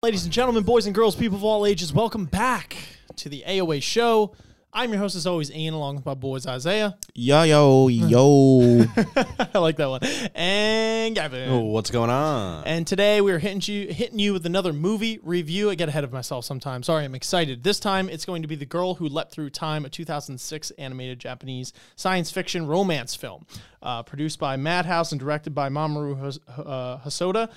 Ladies and gentlemen, boys and girls, people of all ages, welcome back to the AOA show. I'm your host, as always, Ian, along with my boys Isaiah. Yo, yo, yo. I like that one. And Gavin. Oh, what's going on? And today we're hitting you hitting you with another movie review. I get ahead of myself sometimes. Sorry, I'm excited. This time it's going to be The Girl Who Leapt Through Time, a 2006 animated Japanese science fiction romance film, uh, produced by Madhouse and directed by Mamoru Hos- uh, Hosoda.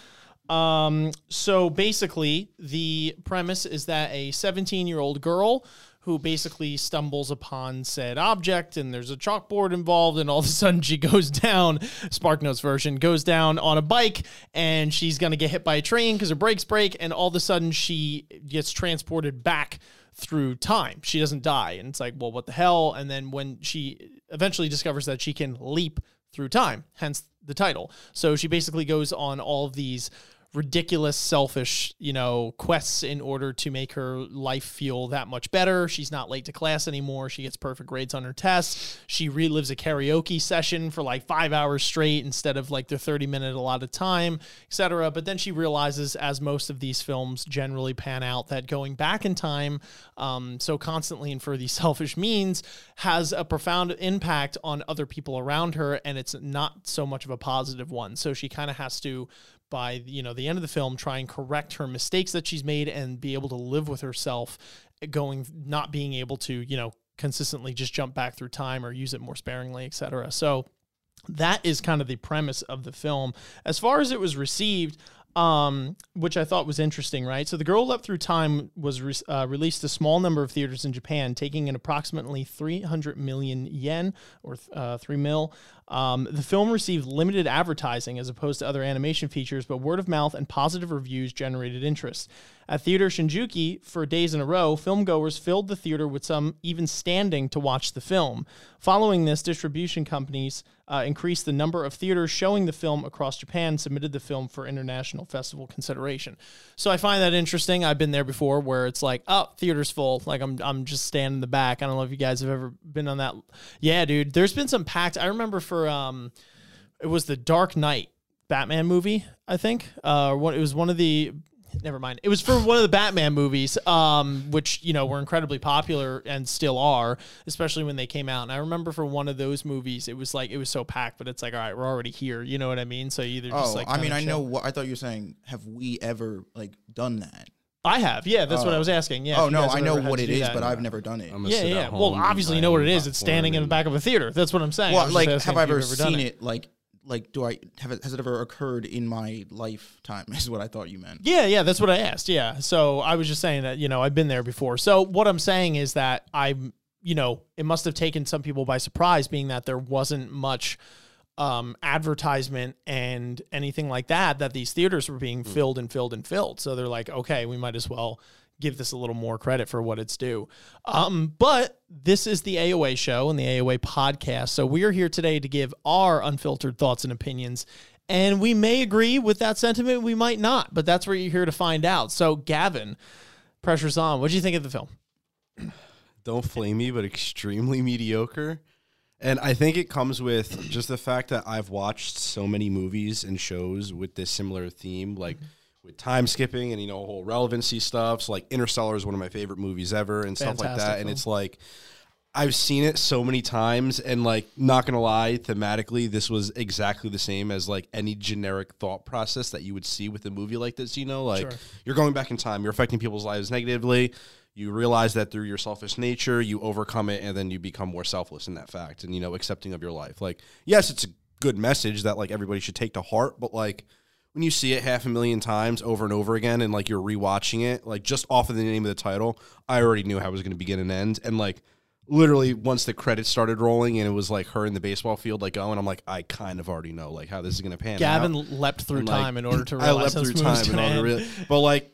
Um, so basically, the premise is that a 17 year old girl who basically stumbles upon said object and there's a chalkboard involved and all of a sudden she goes down sparknotes version goes down on a bike and she's going to get hit by a train because her brakes break and all of a sudden she gets transported back through time. She doesn't die. And it's like well what the hell? And then when she eventually discovers that she can leap through time hence the title. So she basically goes on all of these ridiculous, selfish, you know, quests in order to make her life feel that much better. She's not late to class anymore. She gets perfect grades on her tests. She relives a karaoke session for like five hours straight instead of like the 30 minute allotted time, etc. But then she realizes, as most of these films generally pan out, that going back in time um, so constantly and for these selfish means has a profound impact on other people around her. And it's not so much of a positive one. So she kind of has to by you know the end of the film try and correct her mistakes that she's made and be able to live with herself going not being able to you know consistently just jump back through time or use it more sparingly etc so that is kind of the premise of the film. As far as it was received um, which I thought was interesting, right? So, The Girl Leapt Through Time was re- uh, released a small number of theaters in Japan, taking in approximately 300 million yen or uh, 3 mil. Um, the film received limited advertising as opposed to other animation features, but word of mouth and positive reviews generated interest. At Theater Shinjuku, for days in a row, filmgoers filled the theater with some even standing to watch the film. Following this, distribution companies uh, increased the number of theaters showing the film across Japan, submitted the film for international festival consideration. So I find that interesting. I've been there before where it's like, oh, theater's full. Like I'm, I'm just standing in the back. I don't know if you guys have ever been on that. Yeah, dude, there's been some packed. I remember for, um, it was the Dark Knight Batman movie, I think. Uh, what it was one of the never mind. It was for one of the Batman movies, um, which you know were incredibly popular and still are, especially when they came out. And I remember for one of those movies, it was like it was so packed, but it's like, all right, we're already here. You know what I mean? So either just oh, like I mean, kinda I know what I thought you were saying. Have we ever like done that? I have, yeah. That's what Oh. I was asking. Yeah. oh no, I know what to it do is, that. but I've never done it. I'm Yeah, yeah. Well, obviously you know what it is. It's standing in the back of a theater. That's what I'm saying. Well, like, have I if you've ever done seen it? Like, like, do I have it? Has it ever occurred in my lifetime? Is what I thought you meant. Yeah, yeah, that's what I asked. Yeah. So I was just saying that, you know, I've been there before. So what I'm saying is that I'm, you know, it must have taken some people by surprise being that there wasn't much um advertisement and anything like that that these theaters were being filled and filled and filled. So they're like, okay, we might as well give this a little more credit for what it's due. Um, but this is the AOA show and the AOA podcast. So we are here today to give our unfiltered thoughts and opinions. And we may agree with that sentiment, we might not, but that's what you're here to find out. So, Gavin, pressure's on. What do you think of the film? Don't flame me, but extremely mediocre. And I think it comes with just the fact that I've watched so many movies and shows with this similar theme, like with time skipping and you know whole relevancy stuff. So like Interstellar is one of my favorite movies ever and stuff like Fantastic that. And it's like I've seen it so many times and like not gonna lie, thematically, this was exactly the same as like any generic thought process that you would see with a movie like this, you know? Like Sure. you're going back in time, you're affecting people's lives negatively. You realize that through your selfish nature, you overcome it and then you become more selfless in that fact and you know, accepting of your life. Like, yes, it's a good message that like everybody should take to heart, but like when you see it half a million times over and over again and like you're rewatching it, like just off of the name of the title, I already knew how it was going to begin and end. And like literally once the credits started rolling and it was like her in the baseball field like going, I'm like, I kind of already know like how this is going to pan Gavin out. leapt through And, like, time in order to I realize leapt through time in order to really, but like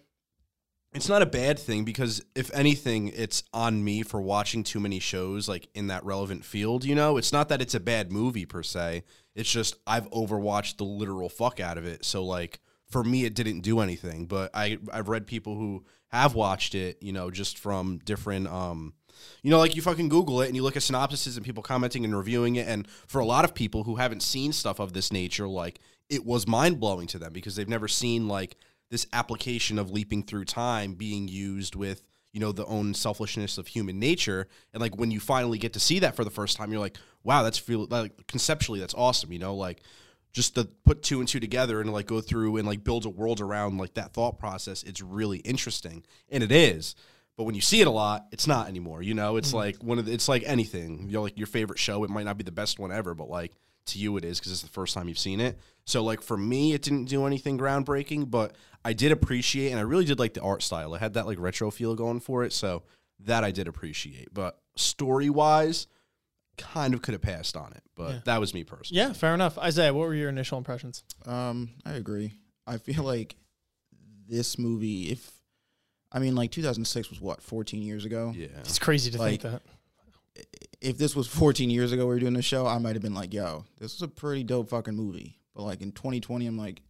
it's not a bad thing because if anything, it's on me for watching too many shows like in that relevant field. You know, it's not that it's a bad movie per se. It's just I've overwatched the literal fuck out of it. So like for me, it didn't do anything. But I I've read people who have watched it. You know, just from different um. You know, like you fucking Google it and you look at synopsises and people commenting and reviewing it. And for a lot of people who haven't seen stuff of this nature, like it was mind blowing to them because they've never seen like this application of leaping through time being used with you know the own selfishness of human nature. And like when you finally get to see that for the first time you're like wow that's feel like conceptually that's awesome you know? Like just to put two and two together and like go through and like build a world around like that thought process it's really interesting. And it is. But when you see it a lot it's not anymore you know? It's mm. like one of the, it's like anything. You know like your favorite show it might not be the best one ever but like to you it is because it's the first time you've seen it so like for me it didn't do anything groundbreaking but i did appreciate and i really did like the art style it had that like retro feel going for it so that i did appreciate but story wise kind of could have passed on it but Yeah. that was me personally Yeah, fair enough. Isaiah, what were your initial impressions? Um, I agree. I feel like this movie, if I mean, like 2006 was what 14 years ago. yeah It's crazy to Like- think that. If this was 14 years ago, we were doing the show, I might have been like, "Yo, this is a pretty dope fucking movie." But like in 2020, I'm like,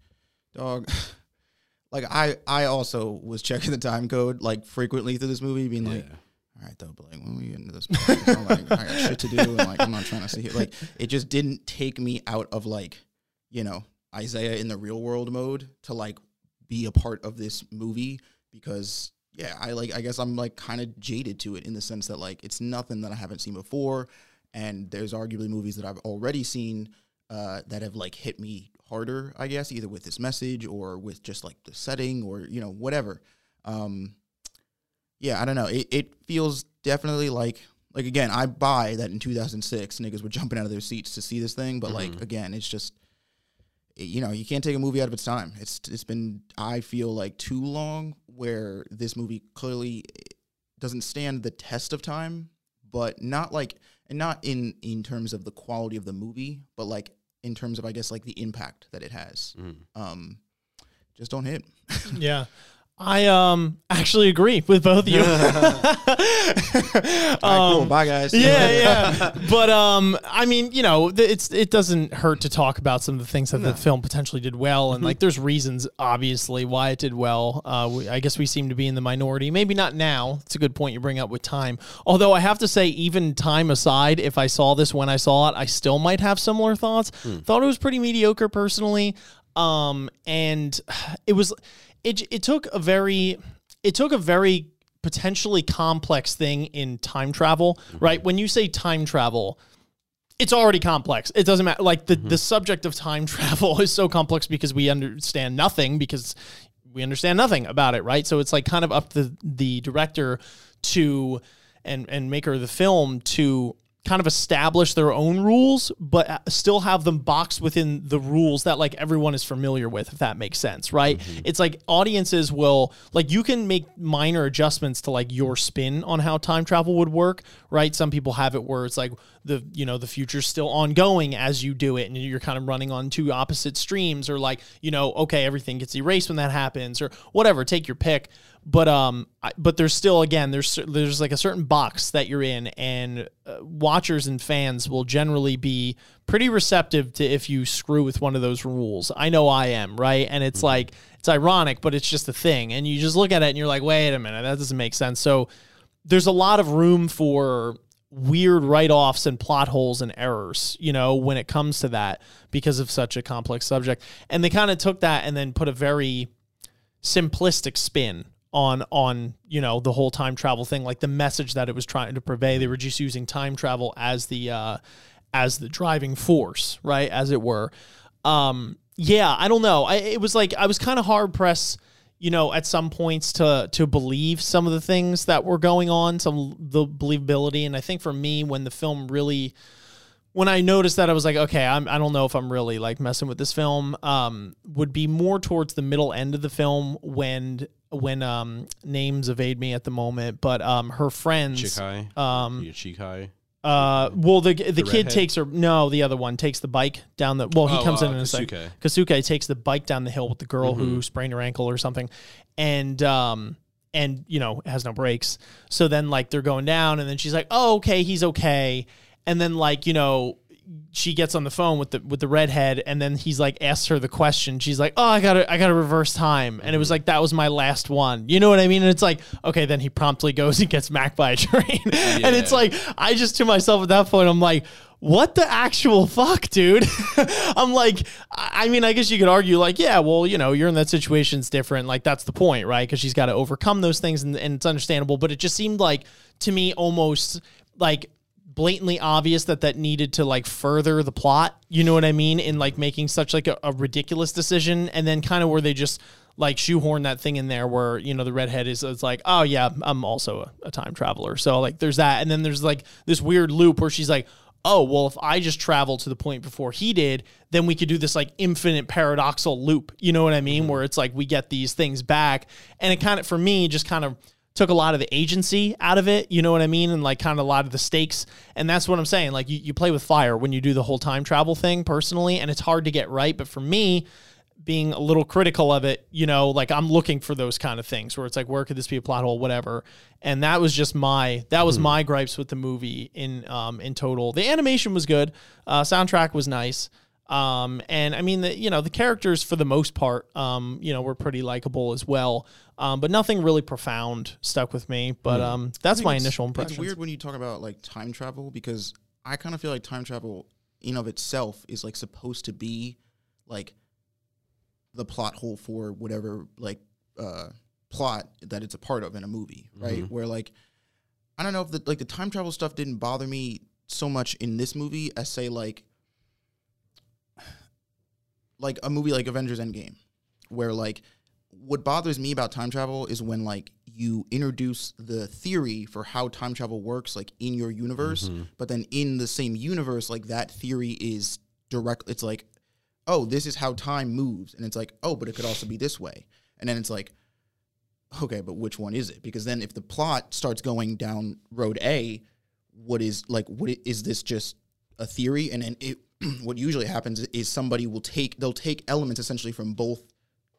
"Dog." like I, I also was checking the time code like frequently through this movie, being like, Yeah. all right, though, but like when we get into this, I'm like, I got shit to do, and like I'm not trying to see it. Like it just didn't take me out of like, you know, Isaiah in the real world mode to like be a part of this movie because yeah, I like I guess I'm like kind of jaded to it in the sense that like it's nothing that I haven't seen before, and there's arguably movies that I've already seen uh, that have like hit me harder, I guess, either with this message or with just like the setting or you know whatever. Um, yeah, I don't know. It it feels definitely like like again, I buy that in 2006 niggas were jumping out of their seats to see this thing, but like again, it's just you know, you can't take a movie out of its time. It's it's been I feel like too long where this movie clearly doesn't stand the test of time, but not like and not in in terms of the quality of the movie, but like in terms of I guess like the impact that it has. Mhm. Um just don't hit. Yeah. I um actually agree with both of you. All right, cool. Um, Bye guys. yeah, yeah. But um, I mean, you know, it's it doesn't hurt to talk about some of the things that the film potentially did well, and like there's reasons, obviously, why it did well. Uh, we, I guess we seem to be in the minority. Maybe not now. It's a good point you bring up with time. Although I have to say, even time aside, if I saw this when I saw it, I still might have similar thoughts. Thought it was pretty mediocre personally. Um, and it was, it it took a very, it took a very potentially complex thing in time travel, mm-hmm. right? When you say time travel, it's already complex. It doesn't matter. Like the, mm-hmm. the subject of time travel is so complex because we understand nothing because we understand nothing about it, right? So it's like kind of up to the director to and and maker of the film to kind of establish their own rules, but uh, still have them boxed within the rules that like everyone is familiar with, if that makes sense, right? It's like audiences will like you can make minor adjustments to like your spin on how time travel would work, right? Some people have it where it's like the you know the future's still ongoing as you do it, and you're kind of running on two opposite streams, or like you know okay everything gets erased when that happens, or whatever. Take your pick. But um I, but there's still again there's there's like a certain box that you're in and uh, watchers and fans will generally be pretty receptive to if you screw with one of those rules. I know i am right? And it's like it's ironic but it's just a thing and you just look at it and you're like wait a minute that doesn't make sense. So there's a lot of room for weird write-offs and plot holes and errors you know when it comes to that because of such a complex subject. And they kind of took that and then put a very simplistic spin on on you know the whole time travel thing like the message that it was trying to convey they were just using time travel as the uh as the driving force right as it were. Um yeah i don't know. I, it was like i was kind of hard pressed you know at some points to to believe some of the things that were going on some the believability and i think for me when the film really when I noticed that, I was like, okay, I'm, I don't know if I'm really like messing with this film. Um, would be more towards the middle end of the film when when um names evade me at the moment, but um her friends, Chikai. um Yeah, Chikai. Uh well the the, kid redhead? takes her no the other one takes the bike down the well he Oh, comes in uh, in a second. Kasuke. Kasuke takes the bike down the hill with the girl Mm-hmm. who sprained her ankle or something, and um and you know has no brakes. So then like they're going down, and then she's like, "Oh, okay, he's okay." And then like you know she gets on the phone with the with the redhead, and then he's like asks her the question. She's like, "Oh, I gotta I gotta reverse time," and it was mm-hmm. like that was my last one. You know what I mean? And it's like okay, then he promptly goes and gets smacked by a train, and it's like I just to myself at that point, I'm like what the actual fuck, dude? I'm like, I I mean, I guess you could argue, like, yeah, well, you know, you're in that situation, it's different. Like, that's the point, right? Because she's got to overcome those things and, and it's understandable. But it just seemed like, to me, almost like blatantly obvious that that needed to like further the plot. You know what I mean? In like making such like a, a ridiculous decision. And then kind of where they just, like shoehorn that thing in there where you know the redhead is it's like oh yeah I'm also a, a time traveler so like there's that and then there's like this weird loop where she's like oh well if I just travel to the point before he did then we could do this like infinite paradoxal loop you know what I mean mm-hmm. where it's like we get these things back and it kind of for me just kind of took a lot of the agency out of it you know what I mean? And like kind of a lot of the stakes. And that's what I'm saying like you, you play with fire when you do the whole time travel thing personally and it's hard to get right. But for me being a little critical of it, you know, like I'm looking for those kind of things where it's like, where could this be a plot hole, whatever. And that was just my that was my gripes with the movie in um in total. The animation was good, uh, soundtrack was nice, um, and I mean the you know the characters for the most part, um, you know, were pretty likable as well. Um, but nothing really profound stuck with me. But um, that's my initial impression. It's weird when you talk about like time travel because I kind of feel like time travel in of itself is like supposed to be like the plot hole for whatever like uh plot that it's a part of in a movie, right? Where like I don't know if the like the time travel stuff didn't bother me so much in this movie as say like like a movie like Avengers Endgame where like what bothers me about time travel is when like you introduce the theory for how time travel works like in your universe mm-hmm. but then in the same universe like that theory is direct it's like oh this is how time moves and it's like oh but it could also be this way. And then it's like okay but which one is it? Because then if the plot starts going down road a what is like what is this just a theory? And then it what usually happens is somebody will take they'll take elements essentially from both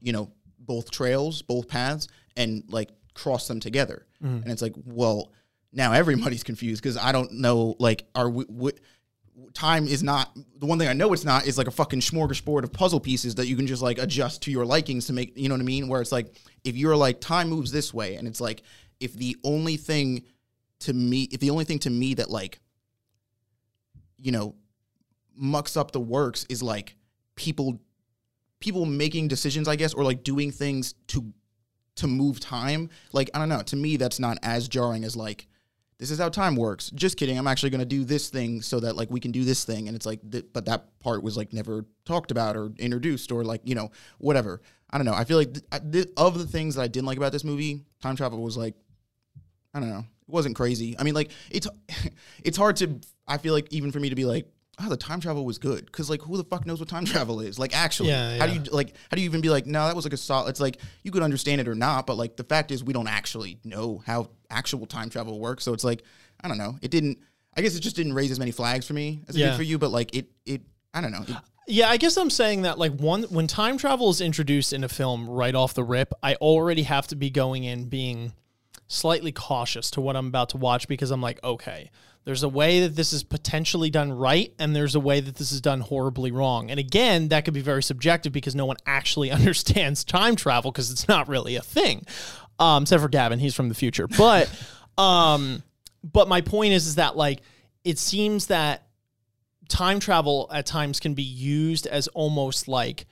you know both trails both paths and like cross them together. Mm-hmm. And it's like well now everybody's confused because i don't know like are we what time is not the one thing i know it's not is like a fucking smorgasbord of puzzle pieces that you can just like adjust to your likings to make you know what i mean? Where it's like if you're like time moves this way and it's like if the only thing to me if the only thing to me that like you know mucks up the works is like people people making decisions i guess or like doing things to to move time like i don't know to me that's not as jarring as like this is how time works just kidding i'm actually going to do this thing so that like we can do this thing and it's like th- but that part was like never talked about or introduced or like you know whatever i don't know i feel like th- th- of the things that i didn't like about this movie time travel was like I don't know. It wasn't crazy. I mean, like it's it's hard to. I feel like even for me to be like, oh, the time travel was good because like who the fuck knows what time travel is? Like actually, Yeah, how do you like how do you even be like, no, that was like a solid. It's like you could understand it or not, but like the fact is we don't actually know how actual time travel works. So it's like I don't know. It didn't. I guess it just didn't raise as many flags for me as it Yeah. did for you. But like it it I don't know. It, Yeah, I guess I'm saying that like one when time travel is introduced in a film right off the rip, I already have to be going in being slightly cautious to what I'm about to watch because I'm like, okay, there's a way that this is potentially done right and there's a way that this is done horribly wrong. And again, that could be very subjective because no one actually understands time travel because it's not really a thing. Um, except for Gavin, he's from the future. But um but my point is is that like it seems that time travel at times can be used as almost like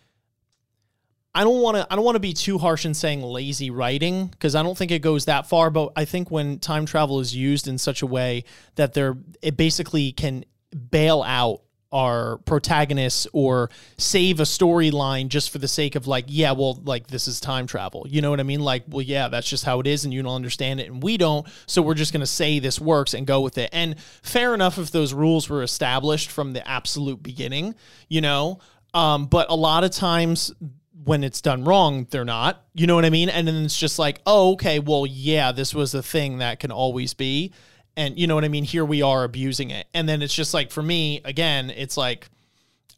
I don't want to I don't want to be too harsh in saying lazy writing because I don't think it goes that far but I think when time travel is used in such a way that they're it basically can bail out our protagonists or save a storyline just for the sake of like yeah well like this is time travel. You know what i mean? Like well yeah that's just how it is and you don't understand it and we don't so we're just going to say this works and go with it. And fair enough if those rules were established from the absolute beginning you know? Um, but a lot of times when it's done wrong, they're not. You know what I mean? And then it's just like, oh, okay, well, yeah, this was a thing that can always be. And you know what I mean? Here we are abusing it. And then it's just like, for me, again, it's like,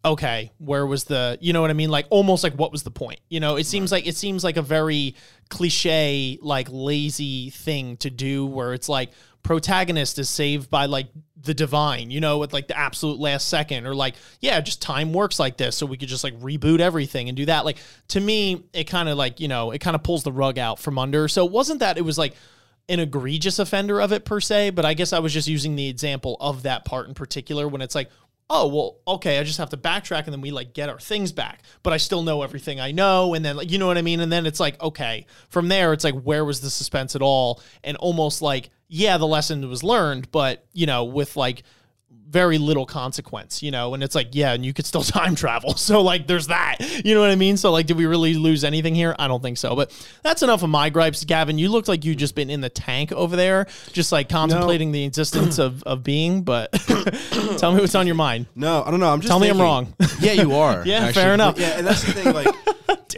okay, where was the, you know what I mean? Like almost like what was the point? You know, it seems like, it seems like a very cliche, like lazy thing to do where it's like, protagonist is saved by like the divine, you know, at like the absolute last second, or like, yeah, just time works like this, so we could just like reboot everything and do that. Like to me, it kind of like, you know, it kind of pulls the rug out from under. So it wasn't that it was like an egregious offender of it per se, but I guess I was just using the example of that part in particular when it's like, oh well okay i just have to backtrack and then we like get our things back but i still know everything i know and then like you know what i mean? And then it's like okay from there it's like where was the suspense at all? And almost like yeah the lesson was learned but you know with like very little consequence, you know, and it's like, yeah, and you could still time travel. So, like, there's that, you know what I mean? So, like, did we really lose anything here? I don't think so. But that's enough of my gripes. Gavin, you looked like you just been in the tank over there, just like contemplating the existence of, of being. But tell me what's on your mind. No, I don't know. I'm just Tell me I'm wrong. Yeah, you are. Yeah, actually. fair enough. Yeah, and that's the thing. Like,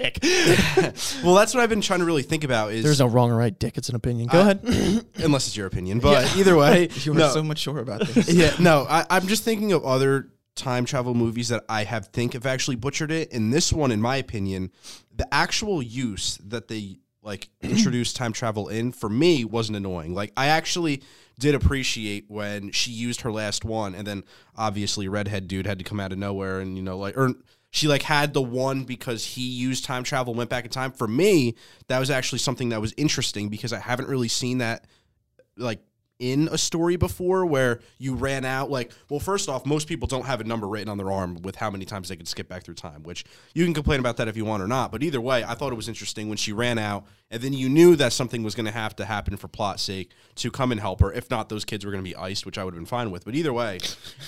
Dick. well, that's what I've been trying to really think about. Is There's no wrong or right, Dick. It's an opinion. Go ahead. unless it's your opinion, but either way, you are no. so much sure about this. yeah, no, I, I'm just thinking of other time travel movies that I have think have actually butchered it. In this one, in my opinion, the actual use that they like introduced time travel in for me wasn't annoying. Like I actually did appreciate when she used her last one, and then obviously redhead dude had to come out of nowhere, and you know like or. She like had the one because he used time travel, went back in time. For me, that was actually something that was interesting because I haven't really seen that like in a story before where you ran out like well first off most people don't have a number written on their arm with how many times they can skip back through time which you can complain about that if you want or not but either way i thought it was interesting when she ran out and then you knew that something was going to have to happen for plot sake to come and help her if not those kids were going to be iced which i would have been fine with but either way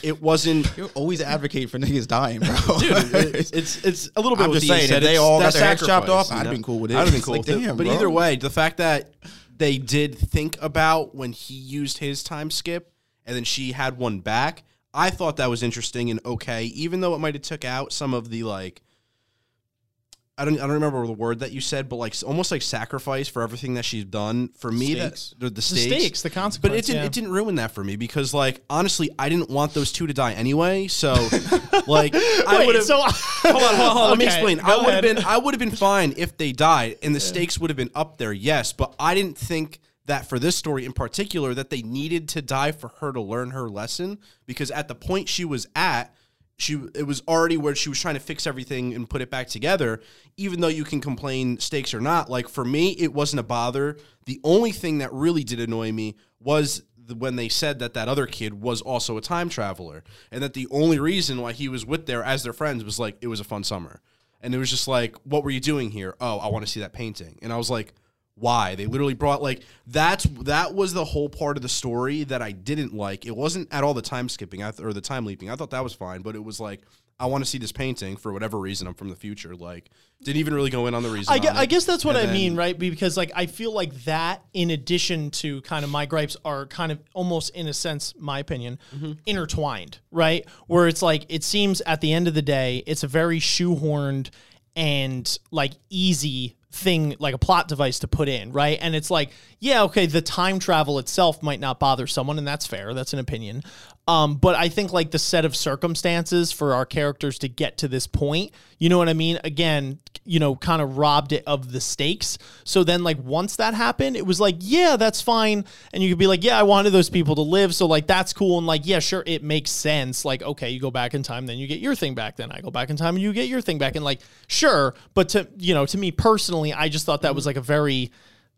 it wasn't You always advocate for niggas dying, bro. Dude, it's, it's it's a little bit. I'm just saying, if they all got their heads chopped off, I'd know? been cool with it. I'd have been cool like, with it. But bro. either way, the fact that they did think about when he used his time skip and then she had one back, I thought that was interesting and okay, even though it might have took out some of the like. I don't, I don't remember the word that you said, but like almost like sacrifice for everything that she's done. For me, Stakes. that the, the The stakes, stakes, the but it didn't. yeah. It didn't ruin that for me because, like, honestly, I didn't want those two to die anyway. So, like, I would have. so hold on, hold on, hold on. Let me explain. I would have been. I would have been fine if they died, and the stakes would have been up there. Yes, but I didn't think that for this story in particular that they needed to die for her to learn her lesson because at the point she was at she it was already where she was trying to fix everything and put it back together even though you can complain stakes or not. Like for me it wasn't a bother. The only thing that really did annoy me was when they said that that other kid was also a time traveler and that the only reason why he was with there as their friends was like it was a fun summer. And it was just like what were you doing here? Oh i want to see that painting. And i was like why they literally brought like that's that was the whole part of the story that I didn't like. It wasn't at all the time skipping or the time leaping. I thought that was fine, but it was like I want to see this painting for whatever reason. I'm from the future. Like didn't even really go in on the reason. I, gue- I guess that's what And I then- mean, right? Because like I feel like that, in addition to kind of my gripes, are kind of almost in a sense, my opinion, Mm-hmm. intertwined, right? Where it's like it seems at the end of the day, it's a very shoehorned and like easy thing like a plot device to put in right? And it's like yeah okay the time travel itself might not bother someone and that's fair. That's an opinion um, but i think like the set of circumstances for our characters to get to this point you know what i mean? Again you know kind of robbed it of the stakes. So then like once that happened it was like yeah that's fine. And you could be like yeah i wanted those people to live so like that's cool. And like yeah sure it makes sense. Like okay you go back in time then you get your thing back. Then i go back in time and you get your thing back. And like sure but to you know to me personally i just thought that was like a very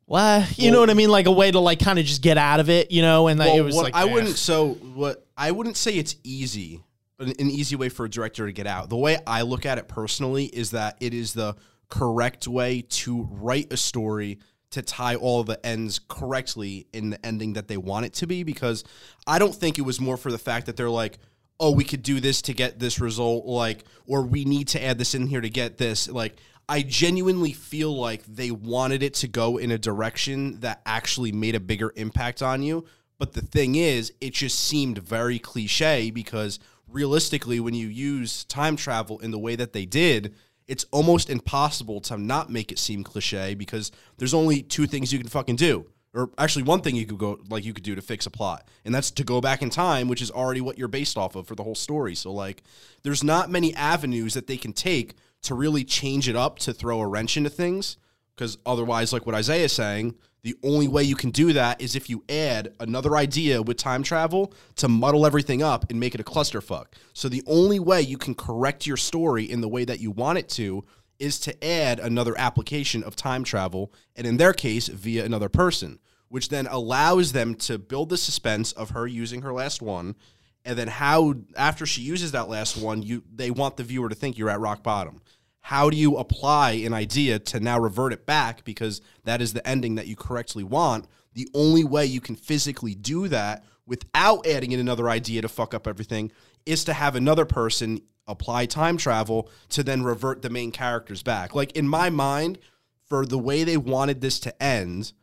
well, you know what I mean, like a way to like kind of just get out of it, you know, and like, Well, it was like I eh. wouldn't. So what I wouldn't say it's easy, an, an easy way for a director to get out. The way I look at it personally is that it is the correct way to write a story to tie all the ends correctly in the ending that they want it to be. Because I don't think it was more for the fact that they're like. Oh, we could do this to get this result, like, or we need to add this in here to get this. Like, I genuinely feel like they wanted it to go in a direction that actually made a bigger impact on you. But the thing is, it just seemed very cliche because realistically, when you use time travel in the way that they did, it's almost impossible to not make it seem cliche because there's only two things you can fucking do. Or actually, one thing you could go like you could do to fix a plot, and that's to go back in time, which is already what you're based off of for the whole story. So like, there's not many avenues that they can take to really change it up to throw a wrench into things because otherwise like what isaiah is saying the only way you can do that is if you add another idea with time travel to muddle everything up and make it a clusterfuck so the only way you can correct your story in the way that you want it to is to add another application of time travel and in their case via another person which then allows them to build the suspense of her using her last one, and then how after she uses that last one, you they want the viewer to think you're at rock bottom. How do you apply an idea to now revert it back because that is the ending that you correctly want? The only way you can physically do that without adding in another idea to fuck up everything is to have another person apply time travel to then revert the main characters back. Like in my mind, for the way they wanted this to end,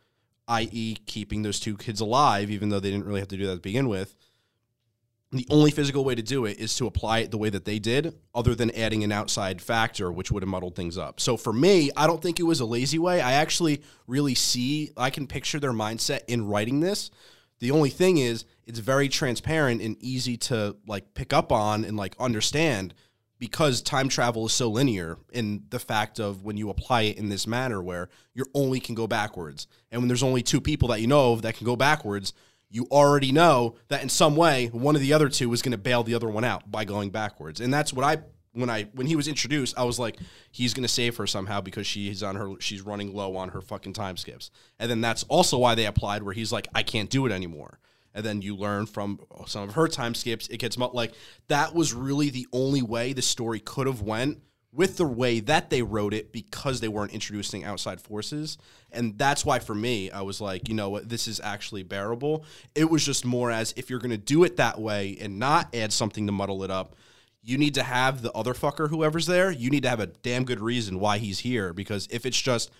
i.e., keeping those two kids alive, even though they didn't really have to do that to begin with, the only physical way to do it is to apply it the way that they did, other than adding an outside factor, which would have muddled things up. So for me, I don't think it was a lazy way. I actually really see, I can picture their mindset in writing this. The only thing is, it's very transparent and easy to like pick up on and like understand because time travel is so linear in the fact of when you apply it in this manner where you only can go backwards. And when there's only two people that you know of that can go backwards, you already know that in some way one of the other two is going to bail the other one out by going backwards. And that's what I when I when he was introduced, I was like, he's going to save her somehow because she's on her she's running low on her fucking time skips. And then that's also why they applied where he's like, I can't do it anymore. And then you learn from some of her time skips. It gets like that was really the only way the story could have went with the way that they wrote it because they weren't introducing outside forces. And that's why for me, I was like, you know what, this is actually bearable. It was just more as if you're going to do it that way and not add something to muddle it up, you need to have the other fucker, whoever's there, you need to have a damn good reason why he's here. Because if it's just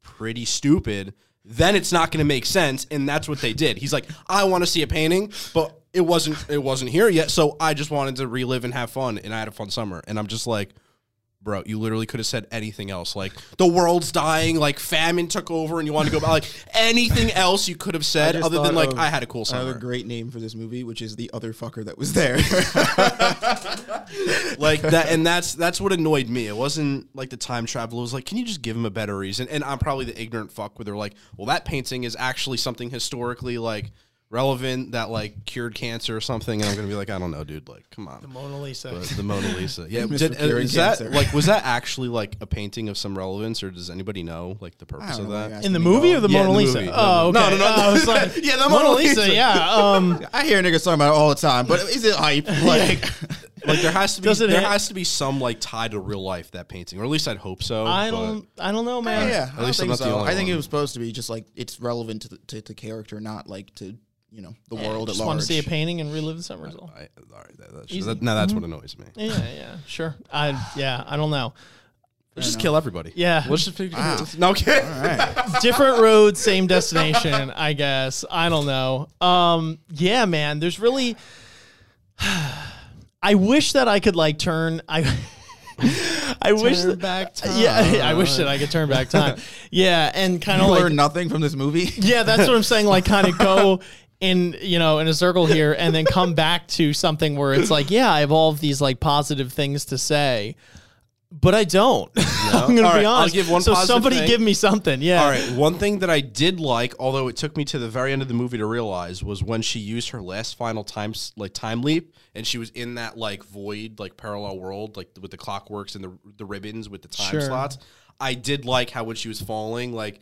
pretty stupid, then it's not going to make sense. And that's what they did. He's like, I want to see a painting, but it wasn't it wasn't here yet. So I just wanted to relive and have fun, and I had a fun summer. And I'm just like, bro, you literally could have said anything else. Like the world's dying, like famine took over, and you want to go back. Like anything else you could have said other than like of I had a cool Another summer. great name for this movie, which is the other fucker that was there. like that, and that's that's what annoyed me. It wasn't like the time travel. It was like, can you just give him a better reason? And I'm probably the ignorant fuck where they're like, well, that painting is actually something historically like relevant that like cured cancer or something. And I'm gonna be like, I don't know, dude. Like, come on. The Mona Lisa. But the Mona Lisa. Yeah, did, uh, Curing is that like was that actually like a painting of some relevance, or does anybody know like the purpose of that? in the movie dog. or the Yeah, Mona in the Lisa? movie. Oh, No, okay. no, no, no. I was like, Yeah, the Mona Mona Lisa. Lisa. Yeah. Um, I hear niggas talking about it all the time, but is it hype? Like, Like there has to be Does it there ha- has to be some like tie to real life that painting, or at least I'd hope so. I don't. I don't know, man. yeah, I At least don't I'm think not the so. only I think one. it was supposed to be just like it's relevant to the to the character, not like to you know the world at Just large. want to see a painting and relive the summer. I, all right, that, that's, Easy. that, now that's what annoys me. Yeah, yeah, sure. I yeah, I don't know. Let's just enough. kill everybody. Yeah. Let's just figure Wow. No, okay. all right. Different road, same destination. I guess. I don't know. Um, yeah, man. There's really. I wish that I could like turn. I. I wish Turn that, back Yeah, I wish that I could turn back time. Yeah, and kind of like learn nothing from this movie. Yeah, that's what I'm saying. Like, kind of go in, you know, in a circle here, and then come back to something where it's like, yeah, I have all of these like positive things to say, but I don't. I'm gonna All be right, I'll honest. give one so somebody thing. give me something. Yeah. All right. One thing that I did like, although it took me to the very end of the movie to realize, was when she used her last final time like time leap, and she was in that like void, like parallel world, like with the clockworks and the the ribbons with the time Sure. slots. I did like how when she was falling, like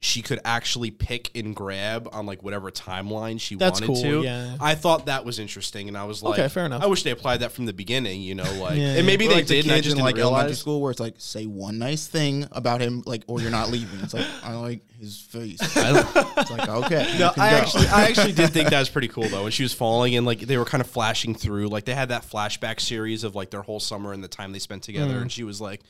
she could actually pick and grab on like whatever timeline she That's wanted cool, to. yeah. I thought that was interesting, and I was like, Okay, fair enough. I wish they applied that from the beginning. You know, like, Yeah, and maybe Or they like the did. And I just in didn't like elementary realize. school where it's like say one nice thing about him, like or you're not leaving. It's like I like his face. I don't- It's like okay, you No, can I go. actually, I actually did think that was pretty cool though. When she was falling and like they were kind of flashing through, like they had that flashback series of like their whole summer and the time they spent together, Mm. and she was like,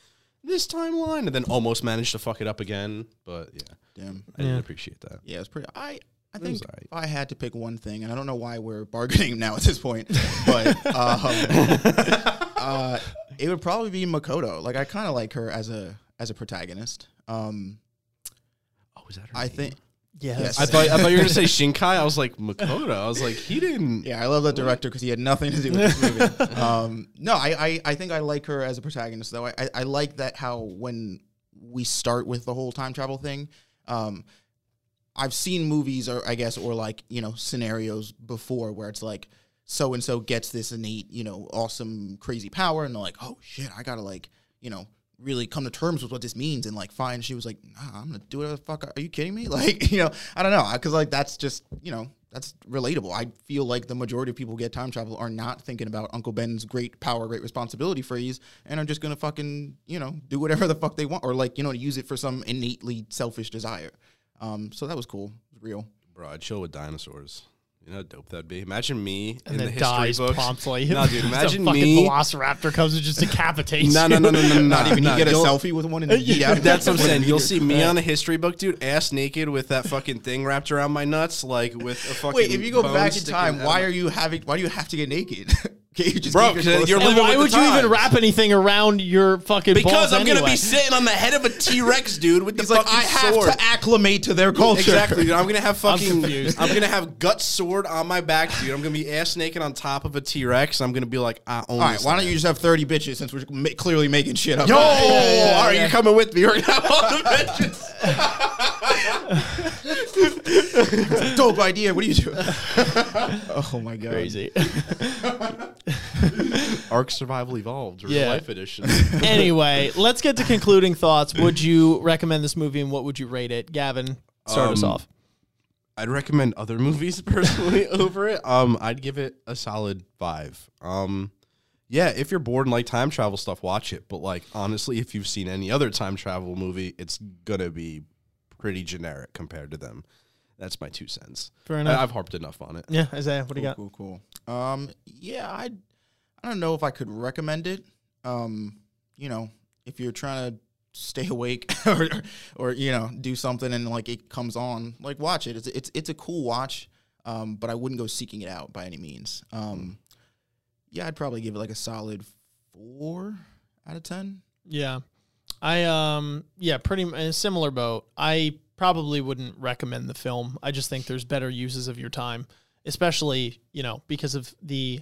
"This timeline," and then almost managed to fuck it up again. But yeah, Damn. I Yeah. did appreciate that. Yeah, it's pretty. I I was think alright. if I had to pick one thing, and I don't know why we're bargaining now at this point, but um, uh, it would probably be Makoto. Like I kind of like her as a as a protagonist. Um, Oh, is that her? I name? think. Yeah. Yes. I thought I thought you were gonna say Shinkai. I was like Makoto. I was like, he didn't. Yeah, I love that director because he had nothing to do with this movie. um, no, I, I I think I like her as a protagonist though. I, I I like that how when we start with the whole time travel thing. Um, I've seen movies or I guess or like you know scenarios before where it's like so and so gets this innate you know awesome crazy power and they're like oh shit I gotta like you know really come to terms with what this means and like fine. She was like nah, i'm gonna do whatever the fuck are you kidding me? Like you know i don't know. Because like that's just you know that's relatable. I feel like the majority of people get time travel are not thinking about uncle ben's great power great responsibility phrase and are just gonna fucking you know do whatever the fuck they want or like you know use it for some innately selfish desire. Um so that was cool. Was real. Bro, I'd chill with dinosaurs. You know how dope that'd be? Imagine me and in the then history dies books. promptly. No, dude, Some imagine fucking me. Velociraptor comes and just decapitates. No, no, no, no, no, no. not even no, you get a you'll- selfie with one and yeet out That's what I'm saying. You'll see me on a history book, dude, ass naked with that fucking thing wrapped around my nuts, like with a fucking. Wait, if you go bone back in sticking time, out why are you having? Why do you have to get naked? Can't you just Bro, keep your 'cause clothes you're on? And living why with would the you even times. wrap anything around your fucking Because balls I'm gonna anyway? be sitting on the head of a T Rex, dude, with the He's like, fucking I have sword. to acclimate to their culture. Exactly, dude. I'm gonna have fucking. confused. I'm, gonna have gut sword on my back, dude. I'm gonna be ass naked on top of a T Rex. I'm gonna be like, I own. All right, this why don't you just have 30 bitches since we're ma- clearly making shit up? Yo, Yeah, yeah, yeah, all right, yeah. you're coming with me. We're gonna have all the bitches. Dope idea. What are you doing? oh my god. crazy. Ark Survival Evolved, real Yeah. life edition. anyway, let's get to concluding thoughts. Would you recommend this movie and what would you rate it? Gavin, start us Um, off. I'd recommend other movies personally over it. Um, I'd give it a solid five. Um, yeah, if you're bored and like time travel stuff, watch it. But like honestly, if you've seen any other time travel movie, it's gonna be pretty generic compared to them. That's my two cents. Fair enough. I, have harped enough on it. yeah, Isaiah, what do you got? Cool, cool, cool. Um, yeah, I, I don't know if I could recommend it. Um, you know, if you're trying to stay awake or, or you know, do something and like it comes on, like watch it. It's it's it's a cool watch. Um, but I wouldn't go seeking it out by any means. Um, yeah, I'd probably give it like a solid four out of ten. Yeah. I um yeah, pretty a similar boat. I probably wouldn't recommend the film. I just think there's better uses of your time, especially, you know, because of the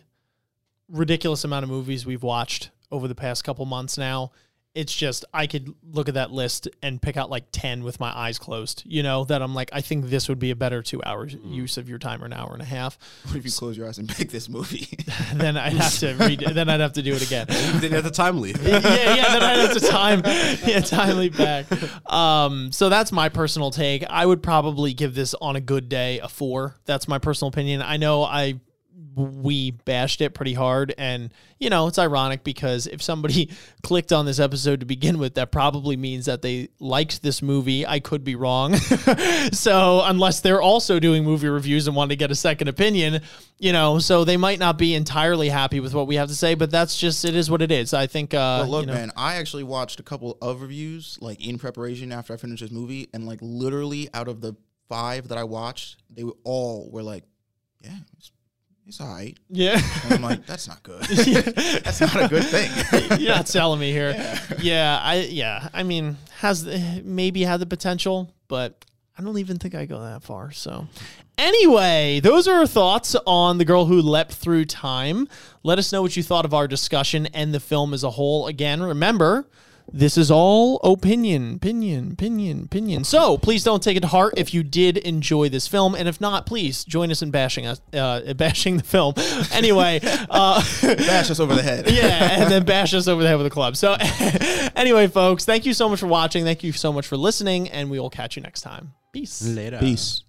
ridiculous amount of movies we've watched over the past couple months now. It's just I could look at that list and pick out like 10 with my eyes closed, you know, that I'm like I think this would be a better 2 hours use of your time or an hour and a half. What if you close your eyes and pick this movie? then I'd have to read then I'd have to do it again. Then you have the time leave. yeah, yeah. Then I'd have to time, yeah, time leap back. Um, so that's my personal take. I would probably give this on a good day a four. That's my personal opinion. I know I we bashed it pretty hard, and you know it's ironic because if somebody clicked on this episode to begin with, that probably means that they liked this movie. I could be wrong. so unless they're also doing movie reviews and want to get a second opinion, you know, so they might not be entirely happy with what we have to say. But that's just it is what it is. I think. Uh, But look, you know, man, I actually watched a couple of reviews like in preparation after I finished this movie, and like literally out of the five that I watched, they were all were like, "Yeah, it's, it's all right." Yeah. And I'm like, "That's not good. That's not a good thing." You're not selling me here. Yeah. I yeah. I mean, has the, maybe had the potential, but I don't even think I go that far. So anyway, those are our thoughts on the girl who leapt through time. Let us know what you thought of our discussion and the film as a whole. Again, remember. This is all opinion, opinion, opinion, opinion. So please don't take it to heart if you did enjoy this film, and if not, please join us in bashing us, uh, bashing the film. Anyway, uh, Bash us over the head. yeah, and then bash us over the head with a club. So, anyway, folks, thank you so much for watching. Thank you so much for listening, and we will catch you next time. Peace. Later. Peace.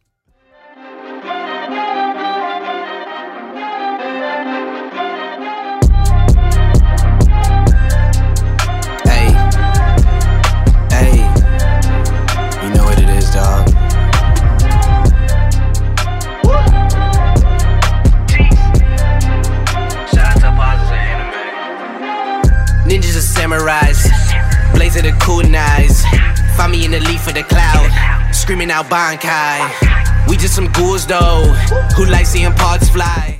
Samurais, blazing the kunais. Find me in the leaf of the cloud, screaming out Bankai. We just some ghouls though, who like seeing parts fly.